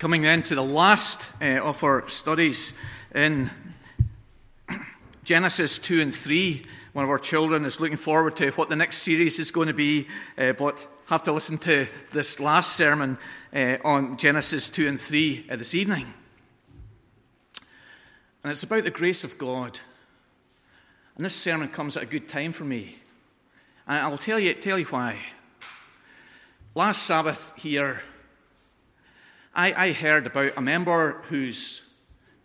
Coming then to the last uh, of our studies in Genesis 2 and 3. One of our children is looking forward to what the next series is going to be, uh, but have to listen to this last sermon uh, on Genesis 2 and 3 uh, this evening. And it's about the grace of God. And this sermon comes at a good time for me. And I'll tell you, tell you why. Last Sabbath here, I, I heard about a member whose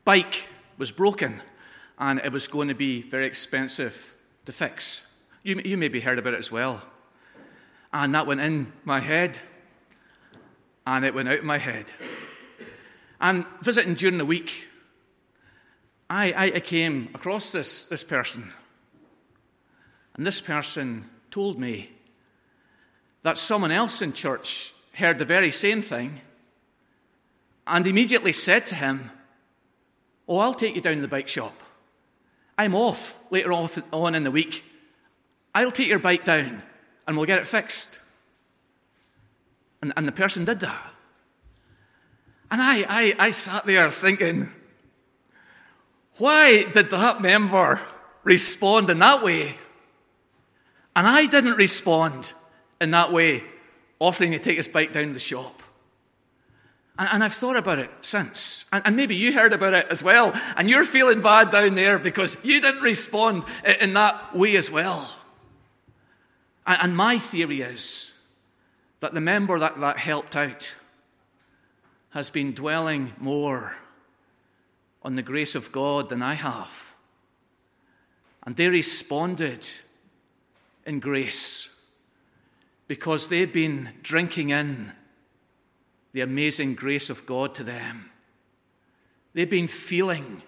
bike was broken and it was going to be very expensive to fix. You, you maybe heard about it as well. And that went in my head and it went out of my head. And visiting during the week, I, I, came across this, this person. And this person told me that someone else in church heard the very same thing and immediately said to him, Oh, I'll take you down to the bike shop. I'm off later on in the week. I'll take your bike down and we'll get it fixed. And, and the person did that. And I, I, I sat there thinking, why did that member respond in that way? And I didn't respond in that way, offering to take his bike down to the shop. And, I've thought about it since. And, maybe you heard about it as well. And you're feeling bad down there because you didn't respond in that way as well. And, and my theory is that the member that, that helped out has been dwelling more on the grace of God than I have. And they responded in grace because they've been drinking in the amazing grace of God to them. They've been feeling,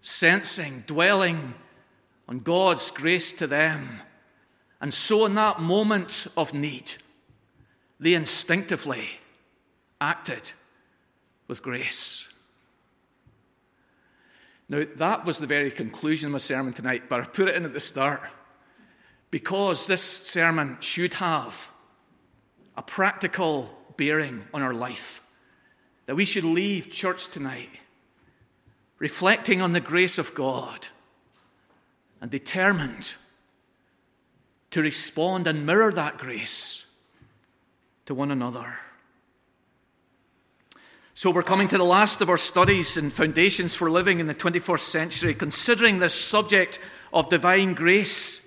sensing, dwelling on God's grace to them. And so, in that moment of need, they instinctively acted with grace. Now, that was the very conclusion of my sermon tonight, but I put it in at the start because this sermon should have a practical bearing on our life. That we should leave church tonight reflecting on the grace of God and determined to respond and mirror that grace to one another. So, we're coming to the last of our studies in Foundations for Living in the 21st Century, considering this subject of divine grace.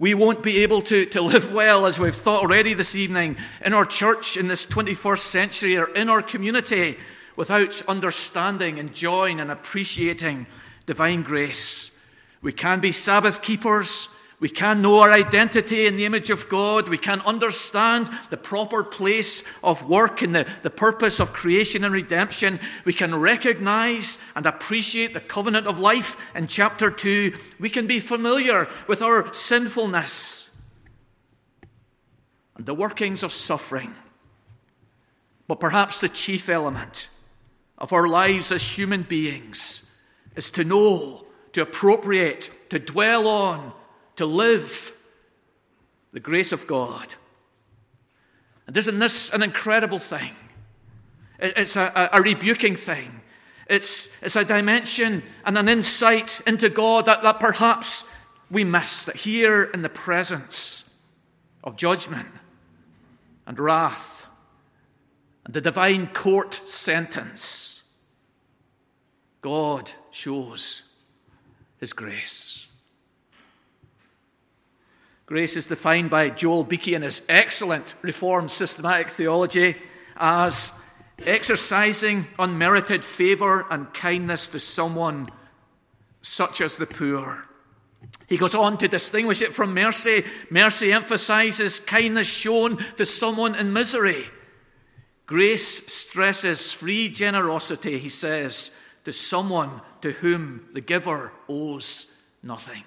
We won't be able to, to live well, as we've thought already this evening, in our church in this 21st century or in our community without understanding, enjoying, and appreciating divine grace. We can be Sabbath keepers. We can know our identity in the image of God. We can understand the proper place of work and the, the purpose of creation and redemption. We can recognize and appreciate the covenant of life in chapter 2. We can be familiar with our sinfulness and the workings of suffering. But perhaps the chief element of our lives as human beings is to know, to appropriate, to dwell on, to live the grace of God. And isn't this an incredible thing? It's a, a, rebuking thing. It's, it's a dimension and an insight into God that, that perhaps we miss. That here in the presence of judgment and wrath and the divine court sentence, God shows his grace. Grace is defined by Joel Beeke in his excellent Reformed systematic theology as exercising unmerited favour and kindness to someone such as the poor. He goes on to distinguish it from mercy. Mercy emphasizes kindness shown to someone in misery. Grace stresses free generosity, he says, to someone to whom the giver owes nothing.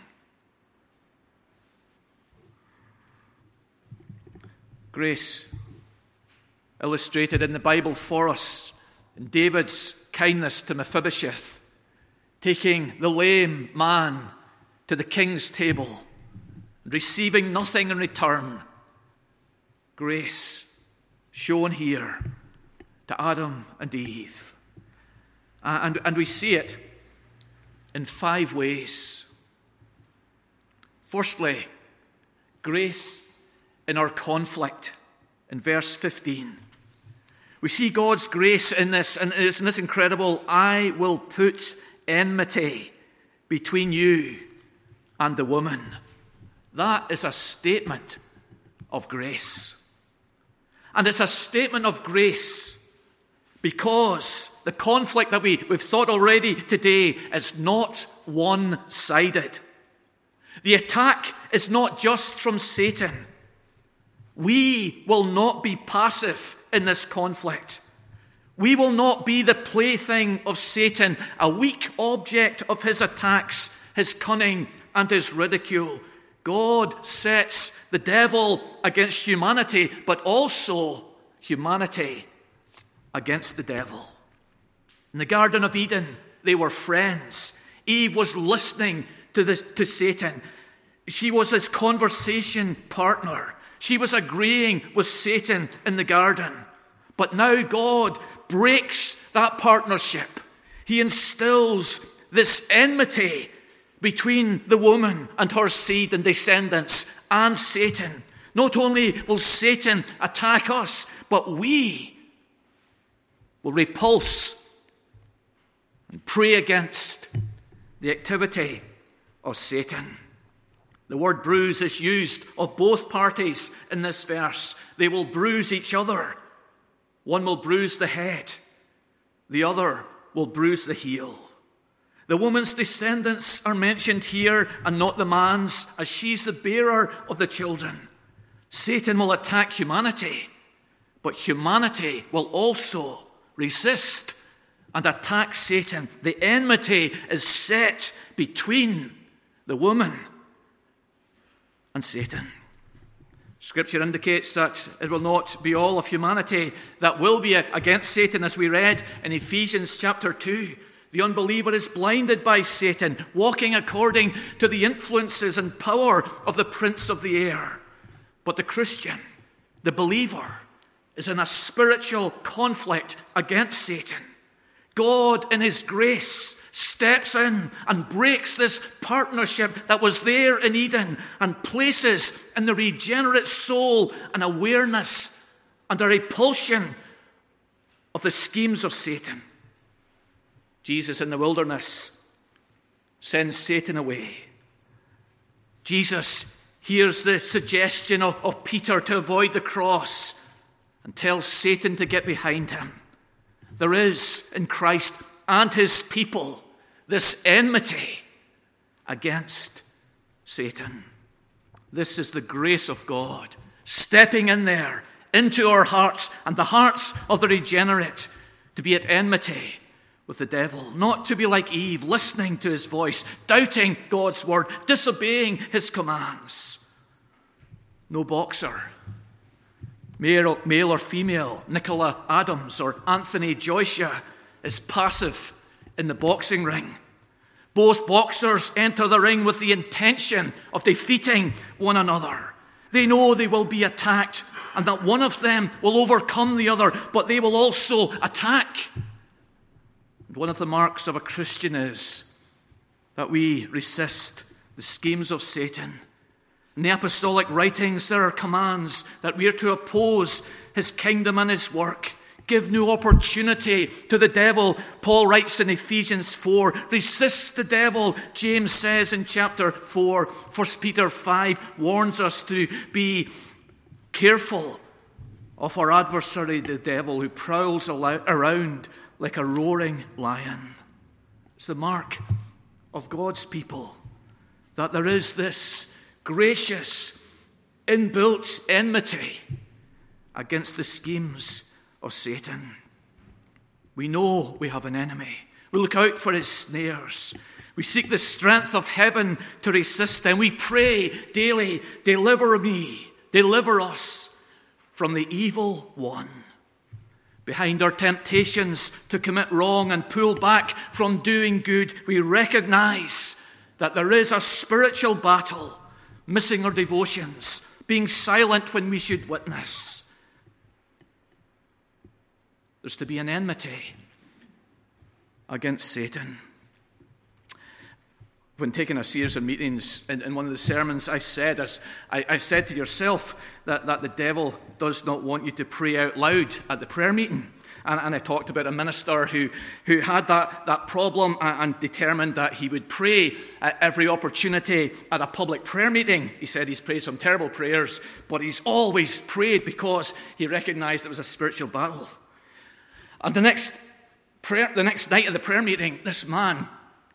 Grace illustrated in the Bible for us in David's kindness to Mephibosheth, taking the lame man to the king's table, receiving nothing in return. Grace shown here to Adam and Eve. Uh, and, and we see it in five ways. Firstly, grace in our conflict in verse 15. We see God's grace in this, and in this incredible I will put enmity between you and the woman. That is a statement of grace. And it's a statement of grace because the conflict that we, we've thought already today is not one sided. The attack is not just from Satan. We will not be passive in this conflict. We will not be the plaything of Satan, a weak object of his attacks, his cunning, and his ridicule. God sets the devil against humanity, but also humanity against the devil. In the Garden of Eden, they were friends. Eve was listening to, this, to Satan. She was his conversation partner. She was agreeing with Satan in the garden. But now God breaks that partnership. He instills this enmity between the woman and her seed and descendants and Satan. Not only will Satan attack us, but we will repulse and pray against the activity of Satan. The word bruise is used of both parties in this verse. They will bruise each other. One will bruise the head, the other will bruise the heel. The woman's descendants are mentioned here and not the man's, as she's the bearer of the children. Satan will attack humanity, but humanity will also resist and attack Satan. The enmity is set between the woman and Satan. Scripture indicates that it will not be all of humanity that will be against Satan, as we read in Ephesians chapter 2. The unbeliever is blinded by Satan, walking according to the influences and power of the prince of the air. But the Christian, the believer, is in a spiritual conflict against Satan. God, in His grace, steps in and breaks this partnership that was there in Eden and places in the regenerate soul an awareness and a repulsion of the schemes of Satan. Jesus in the wilderness sends Satan away. Jesus hears the suggestion of, of Peter to avoid the cross and tells Satan to get behind him. There is in Christ and his people this enmity against Satan. This is the grace of God stepping in there into our hearts and the hearts of the regenerate to be at enmity with the devil, not to be like Eve, listening to his voice, doubting God's word, disobeying his commands. No boxer, male, male or female, Nicola Adams or Anthony Joshua, is passive in the boxing ring. Both boxers enter the ring with the intention of defeating one another. They know they will be attacked and that one of them will overcome the other, but they will also attack. One of the marks of a Christian is that we resist the schemes of Satan. In the apostolic writings, there are commands that we are to oppose his kingdom and his work. Give no opportunity to the devil. Paul writes in Ephesians 4 resist the devil, James says in chapter 4. 1 Peter 5 warns us to be careful of our adversary, the devil, who prowls around like a roaring lion. It's the mark of God's people that there is this gracious, inbuilt enmity against the schemes of Satan. We know we have an enemy. We look out for his snares. We seek the strength of heaven to resist them. We pray daily, deliver me, deliver us from the evil one behind our temptations to commit wrong and pull back from doing good, we recognize that there is a spiritual battle, missing our devotions, being silent when we should witness. There's to be an enmity against Satan. When taking a series of meetings in, in one of the sermons, I said, as I, I said to yourself that, that the devil does not want you to pray out loud at the prayer meeting. And, and, I talked about a minister who, who had that, that problem and, and, determined that he would pray at every opportunity at a public prayer meeting. He said he's prayed some terrible prayers, but he's always prayed because he recognized it was a spiritual battle. And the next, prayer, the next night of the prayer meeting, this man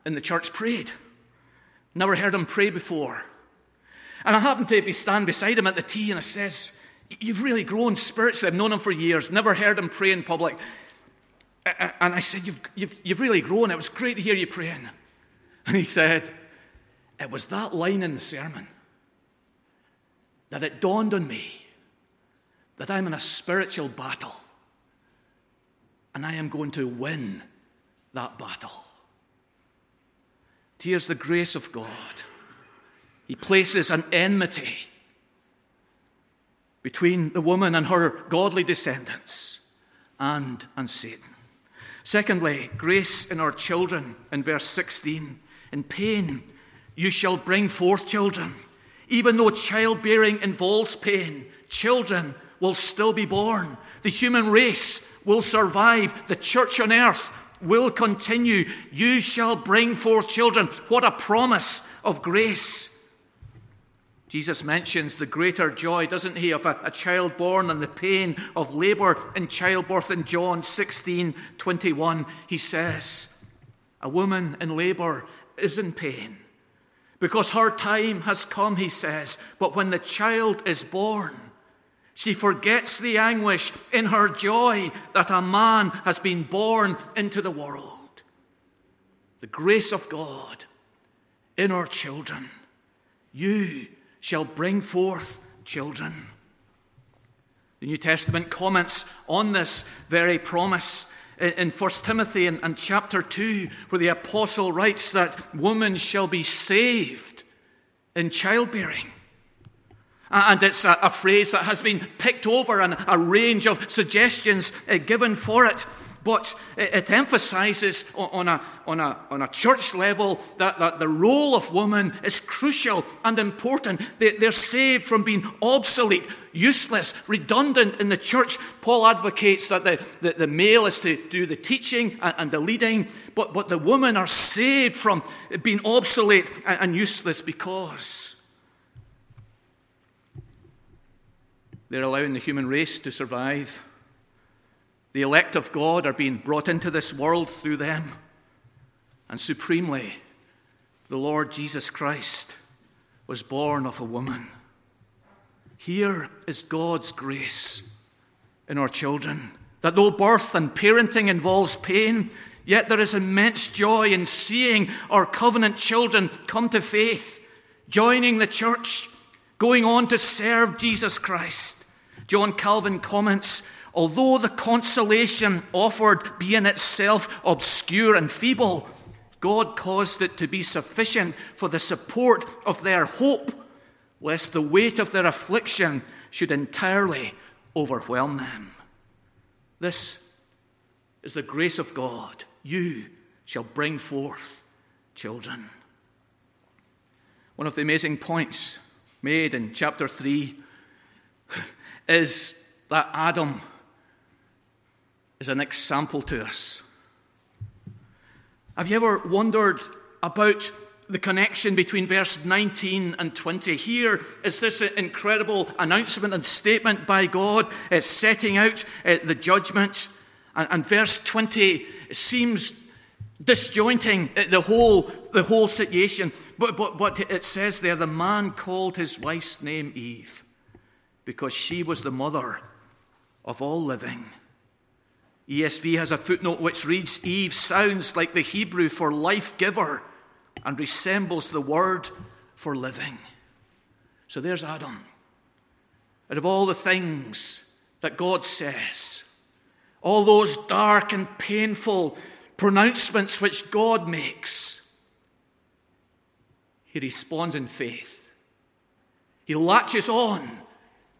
in the church prayed. Never heard him pray before. And I happened to be standing beside him at the tea, and I says, You've really grown spiritually. I've known him for years, never heard him pray in public. And I said, You've, you've, you've really grown. It was great to hear you praying. And he said, It was that line in the sermon that it dawned on me that I'm in a spiritual battle and I am going to win that battle. Here's the grace of God. He places an enmity between the woman and her godly descendants and, and Satan. Secondly, grace in our children in verse 16. In pain, you shall bring forth children. Even though childbearing involves pain, children will still be born. The human race will survive. The church on earth will continue. You shall bring forth children. What a promise of grace. Jesus mentions the greater joy, doesn't he, of a, a, child born and the pain of labor in childbirth in John 16 21. He says, A woman in labor is in pain because her time has come, he says. But when the child is born, she forgets the anguish in her joy that a man has been born into the world. The grace of God in our children. You shall bring forth children. The New Testament comments on this very promise in 1 Timothy and, and chapter 2, where the apostle writes that women shall be saved in childbearing. And it's a, a, phrase that has been picked over and a range of suggestions uh, given for it. But it, emphasizes on a, on, a, on a church level that, that the role of woman is crucial and important. They, they're saved from being obsolete, useless, redundant in the church. Paul advocates that the, the, the male is to do the teaching and, and, the leading, but, but the women are saved from being obsolete and, and useless because They're allowing the human race to survive. The elect of God are being brought into this world through them. And supremely, the Lord Jesus Christ was born of a woman. Here is God's grace in our children that though birth and parenting involves pain, yet there is immense joy in seeing our covenant children come to faith, joining the church, going on to serve Jesus Christ. John Calvin comments although the consolation offered be in itself obscure and feeble, God caused it to be sufficient for the support of their hope, lest the weight of their affliction should entirely overwhelm them. This is the grace of God. You shall bring forth children. One of the amazing points made in chapter 3 is that Adam is an example to us. Have you ever wondered about the connection between verse 19 and 20? Here is this incredible announcement and statement by God it's setting out uh, the judgment. And, and verse 20 seems disjointing uh, the whole, the whole situation. But, but, but it says there the man called his wife's name Eve because she was the mother of all living. ESV has a footnote which reads Eve sounds like the Hebrew for life giver and resembles the word for living. So there's Adam. Out of all the things that God says, all those dark and painful pronouncements which God makes, he responds in faith. He latches on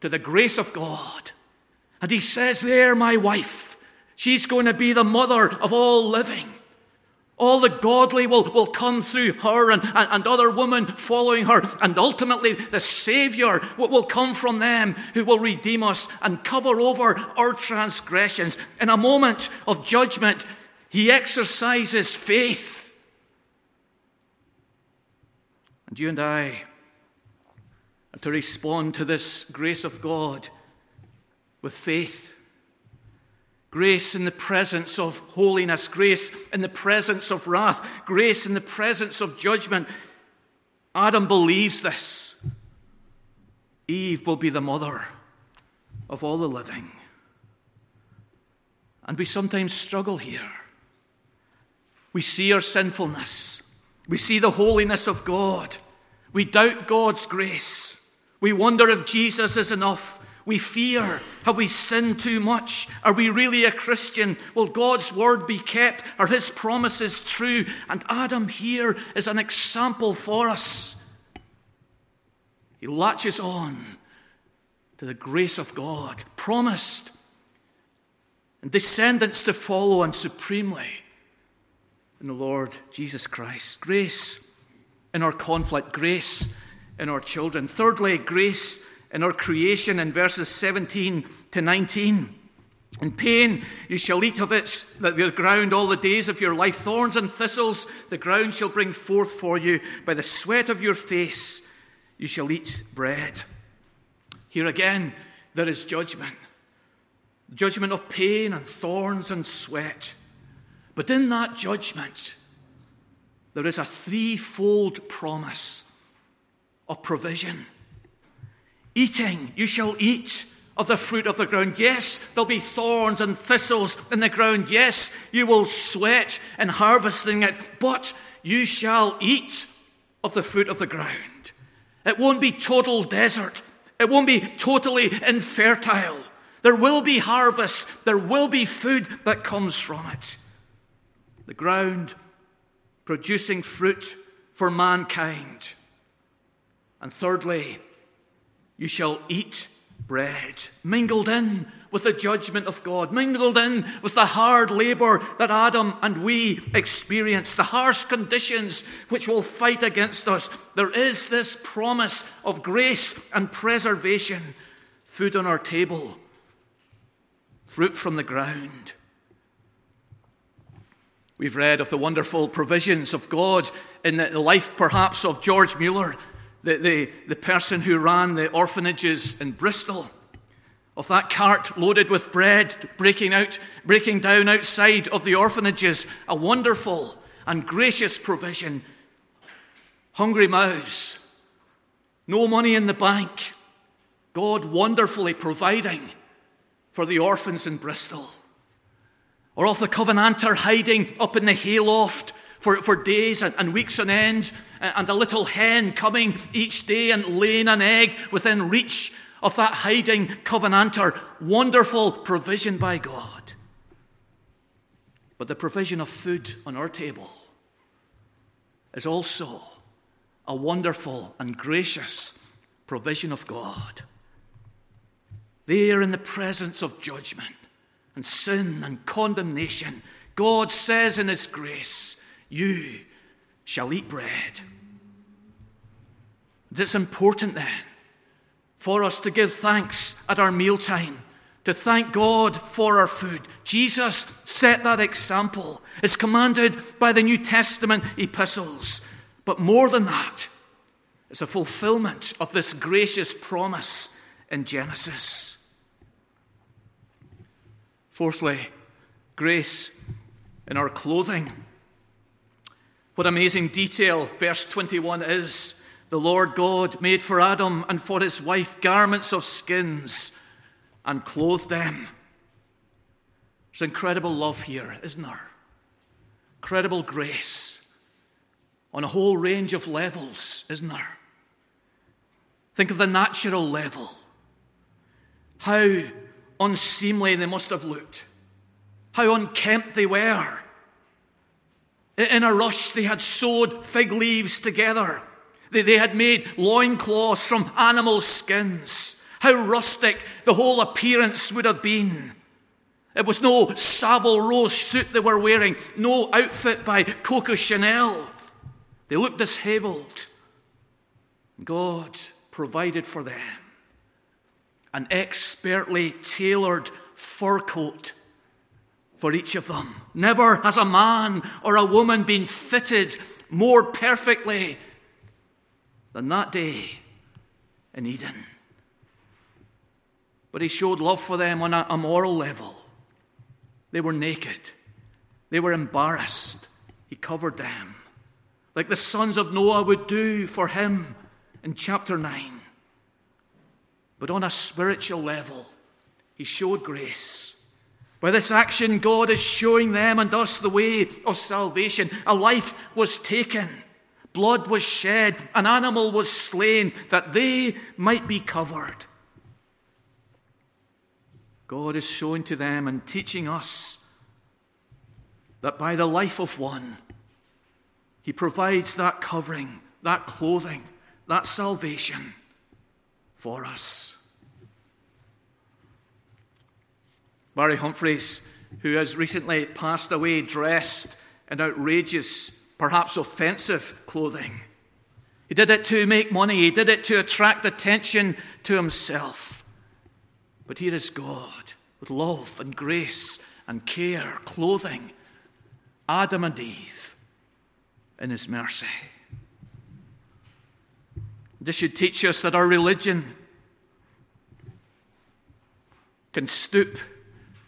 to the grace of God. And he says, There, my wife, She's going to be the mother of all living. All the godly will, will come through her and, and, and other women following her. And ultimately, the Savior will, will come from them who will redeem us and cover over our transgressions. In a moment of judgment, he exercises faith. And you and I are to respond to this grace of God with faith. Grace in the presence of holiness, grace in the presence of wrath, grace in the presence of judgment. Adam believes this. Eve will be the mother of all the living. And we sometimes struggle here. We see our sinfulness, we see the holiness of God, we doubt God's grace, we wonder if Jesus is enough. We fear. Have we sinned too much? Are we really a Christian? Will God's word be kept? Are his promises true? And Adam here is an example for us. He latches on to the grace of God, promised, and descendants to follow, and supremely in the Lord Jesus Christ. Grace in our conflict, grace in our children. Thirdly, grace in our creation in verses 17 to 19. In pain you shall eat of it, that the ground all the days of your life. Thorns and thistles the ground shall bring forth for you. By the sweat of your face you shall eat bread. Here again, there is judgment judgment of pain and thorns and sweat. But in that judgment, there is a threefold promise of provision. Eating, you shall eat of the fruit of the ground. Yes, there'll be thorns and thistles in the ground. Yes, you will sweat in harvesting it, but you shall eat of the fruit of the ground. It won't be total desert. It won't be totally infertile. There will be harvest. There will be food that comes from it. The ground producing fruit for mankind. And thirdly, you shall eat bread, mingled in with the judgment of God, mingled in with the hard labor that Adam and we experience, the harsh conditions which will fight against us. There is this promise of grace and preservation, food on our table, fruit from the ground. We've read of the wonderful provisions of God in the life, perhaps, of George Mueller the, the, the person who ran the orphanages in Bristol, of that cart loaded with bread breaking out, breaking down outside of the orphanages, a wonderful and gracious provision. Hungry mouths, no money in the bank, God wonderfully providing for the orphans in Bristol. Or of the Covenanter hiding up in the hayloft for, for days and, and weeks on end, and a little hen coming each day and laying an egg within reach of that hiding covenanter. Wonderful provision by God. But the provision of food on our table is also a wonderful and gracious provision of God. There in the presence of judgment and sin and condemnation, God says in His grace, you shall eat bread. It's important then for us to give thanks at our mealtime, to thank God for our food. Jesus set that example. It's commanded by the New Testament epistles. But more than that, it's a fulfillment of this gracious promise in Genesis. Fourthly, grace in our clothing. What amazing detail verse 21 is. The Lord God made for Adam and for his wife garments of skins and clothed them. There's incredible love here, isn't there? Incredible grace on a whole range of levels, isn't there? Think of the natural level. How unseemly they must have looked. How unkempt they were. In a rush, they had sewed fig leaves together. They had made loincloths from animal skins. How rustic the whole appearance would have been. It was no Savile Row suit they were wearing, no outfit by Coco Chanel. They looked disheveled. God provided for them an expertly tailored fur coat for each of them. Never has a man or a woman been fitted more perfectly than that day in Eden. But he showed love for them on a, moral level. They were naked, they were embarrassed. He covered them, like the sons of Noah would do for him in chapter 9. But on a spiritual level, he showed grace. By this action, God is showing them and us the way of salvation. A life was taken, blood was shed, an animal was slain that they might be covered. God is showing to them and teaching us that by the life of one, He provides that covering, that clothing, that salvation for us. Barry Humphries, who has recently passed away dressed in outrageous, perhaps offensive clothing. He did it to make money, he did it to attract attention to himself. But here is God with love and grace and care, clothing Adam and Eve in his mercy. This should teach us that our religion can stoop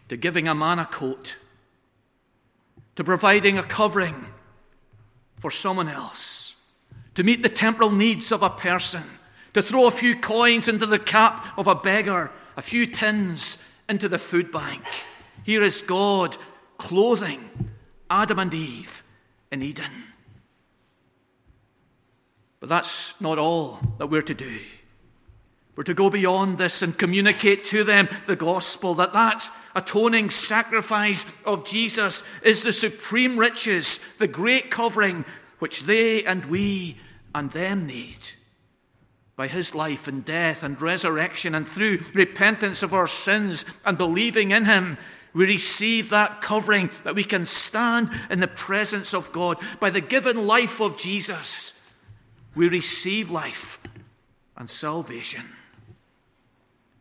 to giving a man a coat, to providing a covering for someone else, to meet the temporal needs of a person, to throw a few coins into the cap of a beggar, a few tins into the food bank. Here is God clothing Adam and Eve in Eden. But that's not all that we're to do. We're to go beyond this and communicate to them the gospel that that atoning sacrifice of Jesus is the supreme riches, the great covering which they and we and them need. By his life and death and resurrection, and through repentance of our sins and believing in him, we receive that covering that we can stand in the presence of God. By the given life of Jesus, we receive life and salvation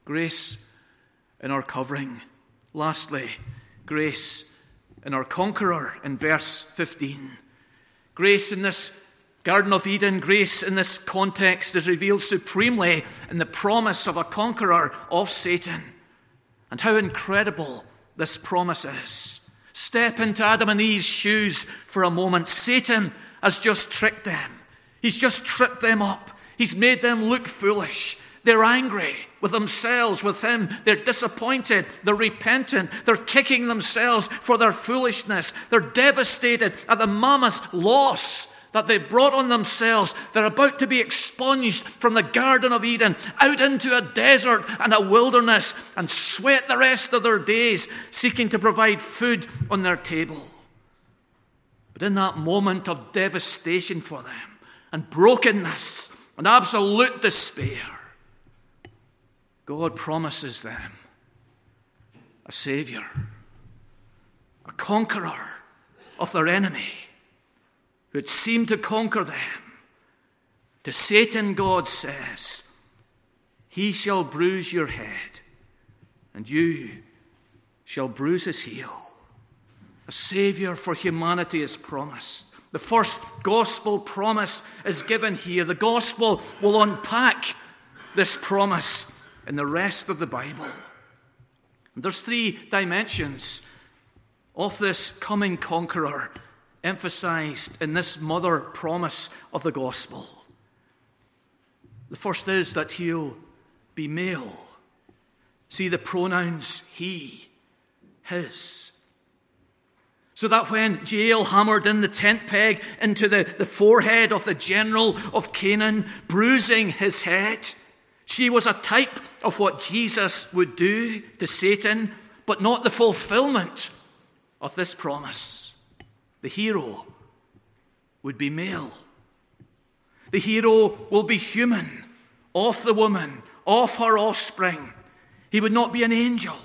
grace in our covering. Lastly, grace in our conqueror in verse 15. Grace in this Garden of Eden, grace in this context is revealed supremely in the promise of a conqueror of Satan. And how incredible this promise is. Step into Adam and Eve's shoes for a moment. Satan has just tricked them, he's just tripped them up, he's made them look foolish. They're angry with themselves, with Him. They're disappointed. They're repentant. They're kicking themselves for their foolishness. They're devastated at the mammoth loss that they brought on themselves. They're about to be expunged from the Garden of Eden out into a desert and a wilderness and sweat the rest of their days seeking to provide food on their table. But in that moment of devastation for them and brokenness and absolute despair, God promises them a Savior, a conqueror of their enemy who had seemed to conquer them. To Satan, God says, He shall bruise your head, and you shall bruise his heel. A Savior for humanity is promised. The first gospel promise is given here. The gospel will unpack this promise in the rest of the Bible. And there's three dimensions of this coming conqueror emphasized in this mother promise of the gospel. The first is that he'll be male. See the pronouns he, his. So that when Jael hammered in the tent peg into the, the forehead of the general of Canaan, bruising his head, she was a type of what Jesus would do to Satan, but not the fulfillment of this promise. The hero would be male. The hero will be human, of the woman, of her offspring. He would not be an angel.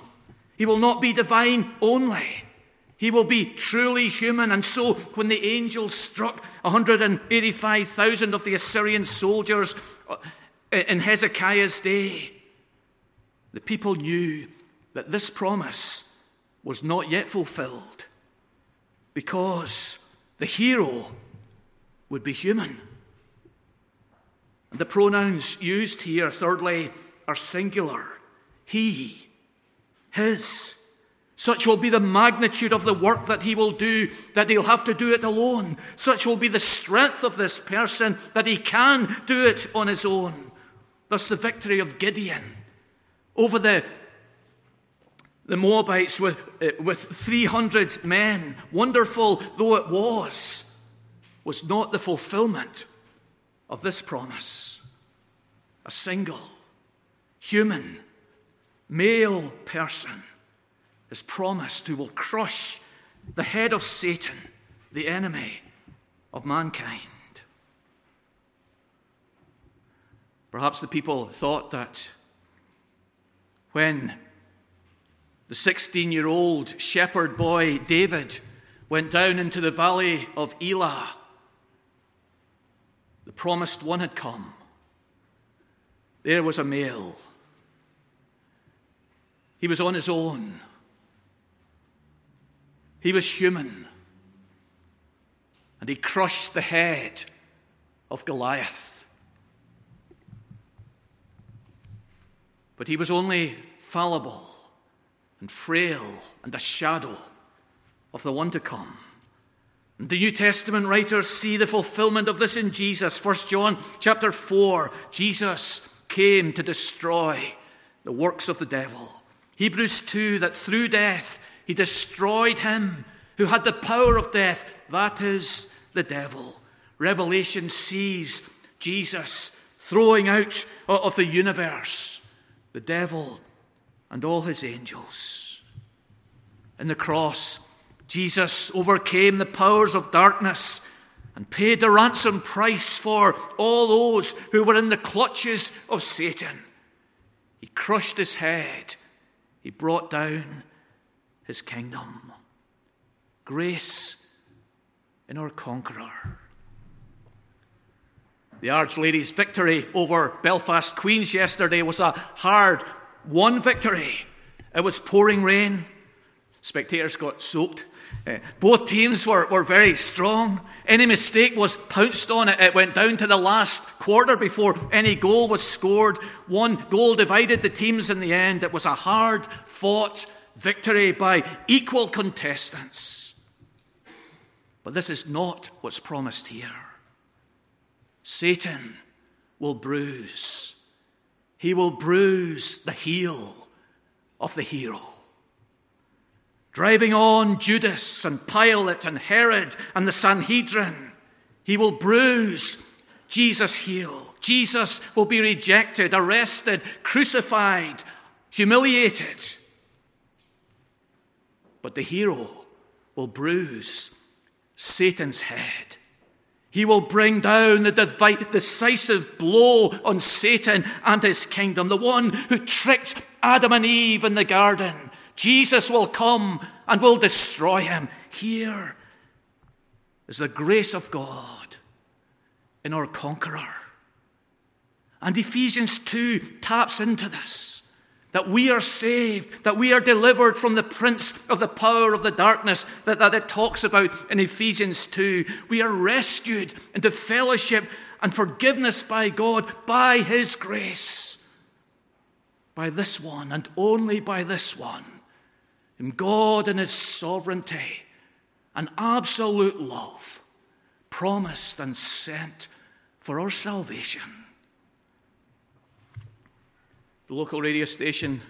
He will not be divine only. He will be truly human. And so, when the angels struck 185,000 of the Assyrian soldiers uh, in Hezekiah's day, the people knew that this promise was not yet fulfilled because the hero would be human. And the pronouns used here, thirdly, are singular. He, his. Such will be the magnitude of the work that he will do, that he'll have to do it alone. Such will be the strength of this person that he can do it on his own. Thus, the victory of Gideon over the, the Moabites with, uh, with 300 men, wonderful though it was, was not the fulfillment of this promise. A single, human, male person is promised who will crush the head of Satan, the enemy of mankind. Perhaps the people thought that when the 16 year old shepherd boy David went down into the valley of Elah, the promised one had come. There was a male. He was on his own. He was human. And he crushed the head of Goliath. But he was only fallible and frail and a shadow of the one to come. And the New Testament writers see the fulfillment of this in Jesus. 1 John chapter 4, Jesus came to destroy the works of the devil. Hebrews 2, that through death he destroyed him who had the power of death, that is the devil. Revelation sees Jesus throwing out of the universe the devil, and all his angels. In the cross, Jesus overcame the powers of darkness and paid the ransom price for all those who were in the clutches of Satan. He crushed his head, he brought down his kingdom. Grace in our conqueror. The Arch Ladies' victory over Belfast Queens yesterday was a hard won victory. It was pouring rain. Spectators got soaked. Uh, both teams were, were very strong. Any mistake was pounced on. It, it went down to the last quarter before any goal was scored. One goal divided the teams in the end. It was a hard fought victory by equal contestants. But this is not what's promised here. Satan will bruise. He will bruise the heel of the hero. Driving on Judas and Pilate and Herod and the Sanhedrin, he will bruise Jesus' heel. Jesus will be rejected, arrested, crucified, humiliated. But the hero will bruise Satan's head he will bring down the decisive blow on Satan and his kingdom, the one who tricked Adam and Eve in the garden. Jesus will come and will destroy him. Here is the grace of God in our conqueror. And Ephesians 2 taps into this that we are saved, that we are delivered from the prince of the power of the darkness that, that it talks about in Ephesians 2. We are rescued into fellowship and forgiveness by God by His grace. By this one and only by this one. In God in His sovereignty and absolute love promised and sent for our salvation. The local radio station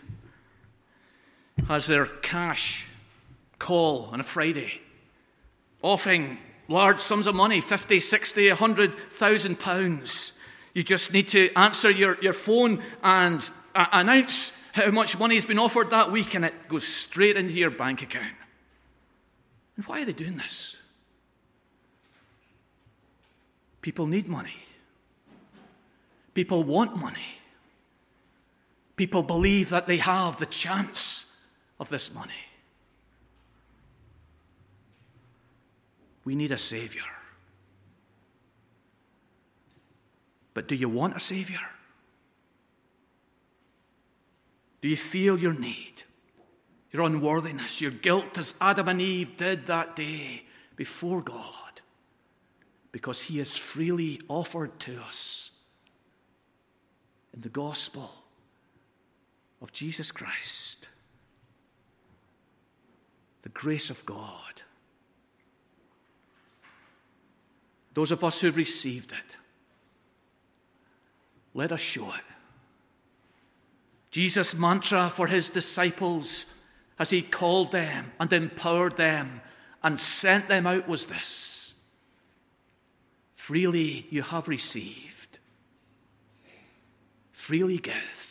has their cash call on a Friday, offering large sums of money 50, 60, 100,000 pounds. You just need to answer your, your phone and uh, announce how much money has been offered that week, and it goes straight into your bank account. And why are they doing this? People need money. People want money. People believe that they have the chance of this money. We need a Savior. But do you want a Savior? Do you feel your need, your unworthiness, your guilt as Adam and Eve did that day before God? Because He has freely offered to us in the gospel of Jesus Christ the grace of God. Those of us who've received it, let us show it. Jesus' mantra for his disciples as he called them and empowered them and sent them out was this Freely you have received, freely give.